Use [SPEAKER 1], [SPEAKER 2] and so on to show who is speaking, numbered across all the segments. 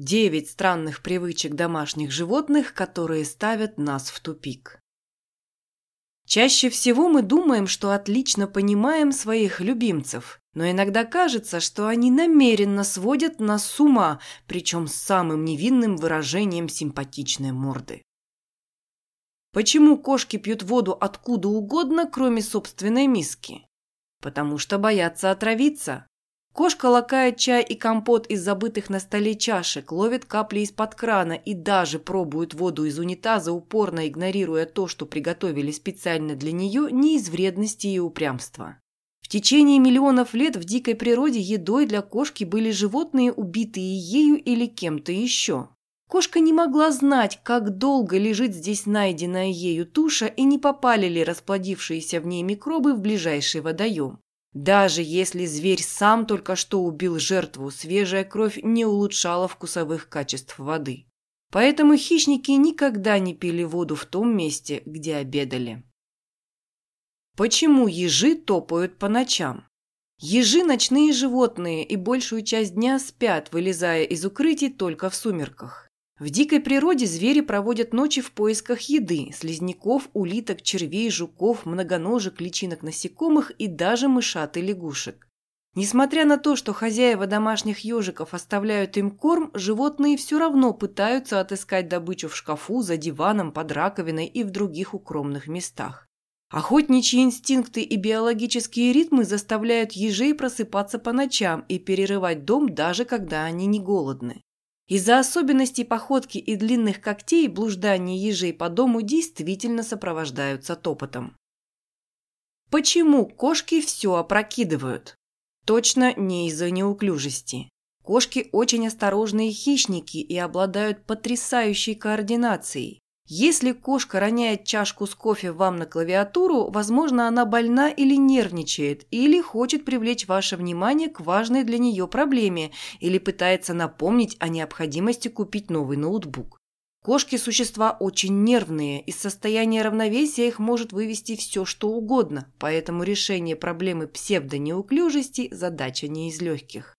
[SPEAKER 1] Девять странных привычек домашних животных, которые ставят нас в тупик. Чаще всего мы думаем, что отлично понимаем своих любимцев, но иногда кажется, что они намеренно сводят нас с ума, причем с самым невинным выражением симпатичной морды. Почему кошки пьют воду откуда угодно, кроме собственной миски? Потому что боятся отравиться. Кошка лакает чай и компот из забытых на столе чашек, ловит капли из-под крана и даже пробует воду из унитаза, упорно игнорируя то, что приготовили специально для нее, не из вредности и упрямства. В течение миллионов лет в дикой природе едой для кошки были животные, убитые ею или кем-то еще. Кошка не могла знать, как долго лежит здесь найденная ею туша и не попали ли расплодившиеся в ней микробы в ближайший водоем. Даже если зверь сам только что убил жертву, свежая кровь не улучшала вкусовых качеств воды. Поэтому хищники никогда не пили воду в том месте, где обедали. Почему ежи топают по ночам? Ежи – ночные животные и большую часть дня спят, вылезая из укрытий только в сумерках. В дикой природе звери проводят ночи в поисках еды – слизняков, улиток, червей, жуков, многоножек, личинок насекомых и даже мышат и лягушек. Несмотря на то, что хозяева домашних ежиков оставляют им корм, животные все равно пытаются отыскать добычу в шкафу, за диваном, под раковиной и в других укромных местах. Охотничьи инстинкты и биологические ритмы заставляют ежей просыпаться по ночам и перерывать дом, даже когда они не голодны. Из-за особенностей походки и длинных когтей блуждания ежей по дому действительно сопровождаются топотом. Почему кошки все опрокидывают? Точно не из-за неуклюжести. Кошки очень осторожные хищники и обладают потрясающей координацией. Если кошка роняет чашку с кофе вам на клавиатуру, возможно, она больна или нервничает, или хочет привлечь ваше внимание к важной для нее проблеме, или пытается напомнить о необходимости купить новый ноутбук. Кошки – существа очень нервные, из состояния равновесия их может вывести все, что угодно, поэтому решение проблемы псевдонеуклюжести – задача не из легких.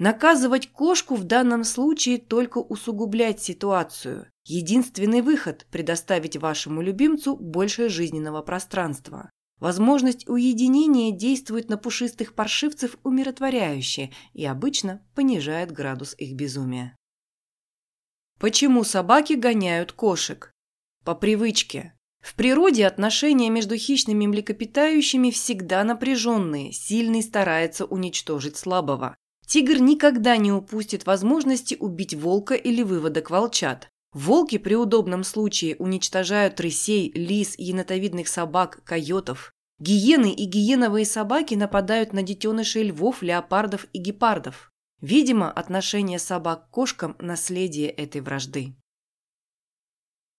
[SPEAKER 1] Наказывать кошку в данном случае только усугублять ситуацию. Единственный выход – предоставить вашему любимцу больше жизненного пространства. Возможность уединения действует на пушистых паршивцев умиротворяюще и обычно понижает градус их безумия. Почему собаки гоняют кошек? По привычке. В природе отношения между хищными млекопитающими всегда напряженные, сильный старается уничтожить слабого. Тигр никогда не упустит возможности убить волка или выводок волчат. Волки при удобном случае уничтожают рысей, лис, енотовидных собак, койотов. Гиены и гиеновые собаки нападают на детенышей львов, леопардов и гепардов. Видимо, отношение собак к кошкам – наследие этой вражды.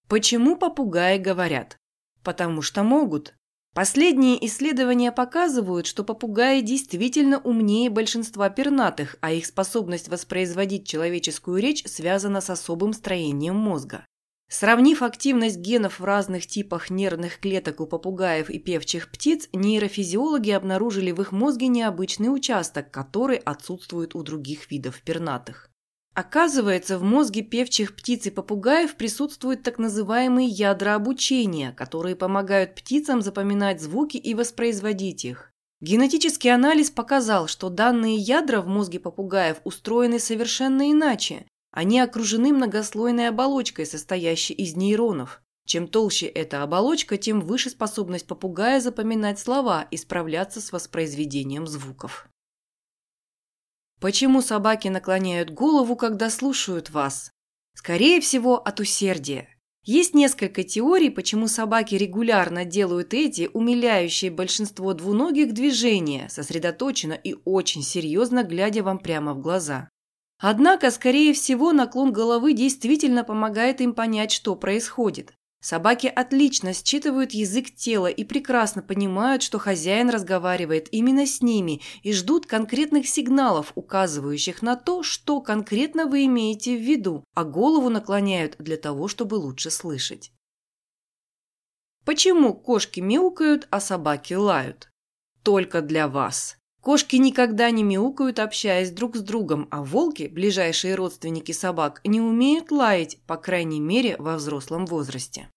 [SPEAKER 1] Почему попугаи говорят? Потому что могут. Последние исследования показывают, что попугаи действительно умнее большинства пернатых, а их способность воспроизводить человеческую речь связана с особым строением мозга. Сравнив активность генов в разных типах нервных клеток у попугаев и певчих птиц, нейрофизиологи обнаружили в их мозге необычный участок, который отсутствует у других видов пернатых. Оказывается, в мозге певчих птиц и попугаев присутствуют так называемые ядра обучения, которые помогают птицам запоминать звуки и воспроизводить их. Генетический анализ показал, что данные ядра в мозге попугаев устроены совершенно иначе. Они окружены многослойной оболочкой, состоящей из нейронов. Чем толще эта оболочка, тем выше способность попугая запоминать слова и справляться с воспроизведением звуков. Почему собаки наклоняют голову, когда слушают вас? Скорее всего, от усердия. Есть несколько теорий, почему собаки регулярно делают эти, умиляющие большинство двуногих движения, сосредоточенно и очень серьезно глядя вам прямо в глаза. Однако, скорее всего, наклон головы действительно помогает им понять, что происходит. Собаки отлично считывают язык тела и прекрасно понимают, что хозяин разговаривает именно с ними и ждут конкретных сигналов, указывающих на то, что конкретно вы имеете в виду, а голову наклоняют для того, чтобы лучше слышать. Почему кошки мяукают, а собаки лают? Только для вас. Кошки никогда не мяукают, общаясь друг с другом, а волки, ближайшие родственники собак, не умеют лаять, по крайней мере, во взрослом возрасте.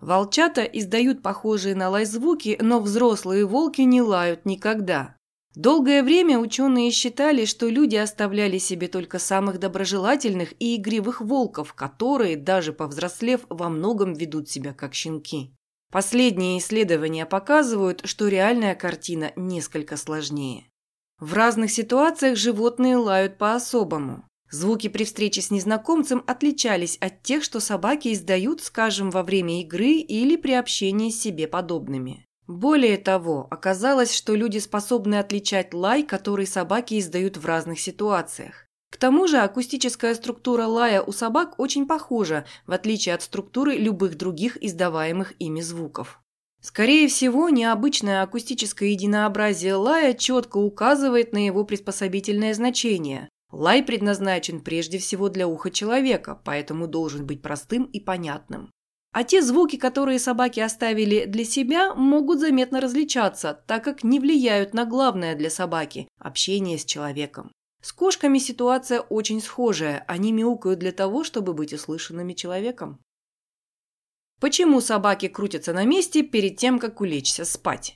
[SPEAKER 1] Волчата издают похожие на лай звуки, но взрослые волки не лают никогда. Долгое время ученые считали, что люди оставляли себе только самых доброжелательных и игривых волков, которые, даже повзрослев, во многом ведут себя как щенки. Последние исследования показывают, что реальная картина несколько сложнее. В разных ситуациях животные лают по-особому. Звуки при встрече с незнакомцем отличались от тех, что собаки издают, скажем, во время игры или при общении с себе подобными. Более того, оказалось, что люди способны отличать лай, который собаки издают в разных ситуациях. К тому же акустическая структура лая у собак очень похожа, в отличие от структуры любых других издаваемых ими звуков. Скорее всего, необычное акустическое единообразие лая четко указывает на его приспособительное значение. Лай предназначен прежде всего для уха человека, поэтому должен быть простым и понятным. А те звуки, которые собаки оставили для себя, могут заметно различаться, так как не влияют на главное для собаки – общение с человеком. С кошками ситуация очень схожая, они мяукают для того, чтобы быть услышанными человеком. Почему собаки крутятся на месте перед тем, как улечься спать?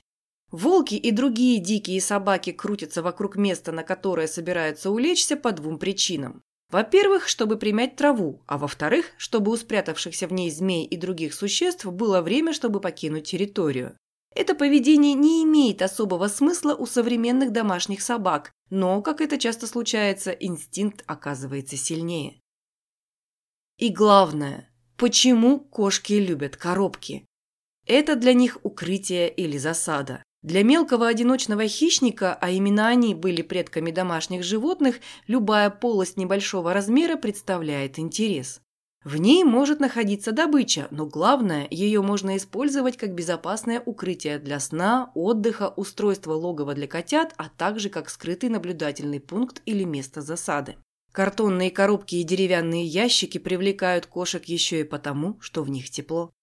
[SPEAKER 1] Волки и другие дикие собаки крутятся вокруг места, на которое собираются улечься по двум причинам. Во-первых, чтобы примять траву, а во-вторых, чтобы у спрятавшихся в ней змей и других существ было время, чтобы покинуть территорию. Это поведение не имеет особого смысла у современных домашних собак, но, как это часто случается, инстинкт оказывается сильнее. И главное, Почему кошки любят коробки? Это для них укрытие или засада. Для мелкого одиночного хищника, а именно они были предками домашних животных, любая полость небольшого размера представляет интерес. В ней может находиться добыча, но главное, ее можно использовать как безопасное укрытие для сна, отдыха, устройство логова для котят, а также как скрытый наблюдательный пункт или место засады. Картонные коробки и деревянные ящики привлекают кошек еще и потому, что в них тепло.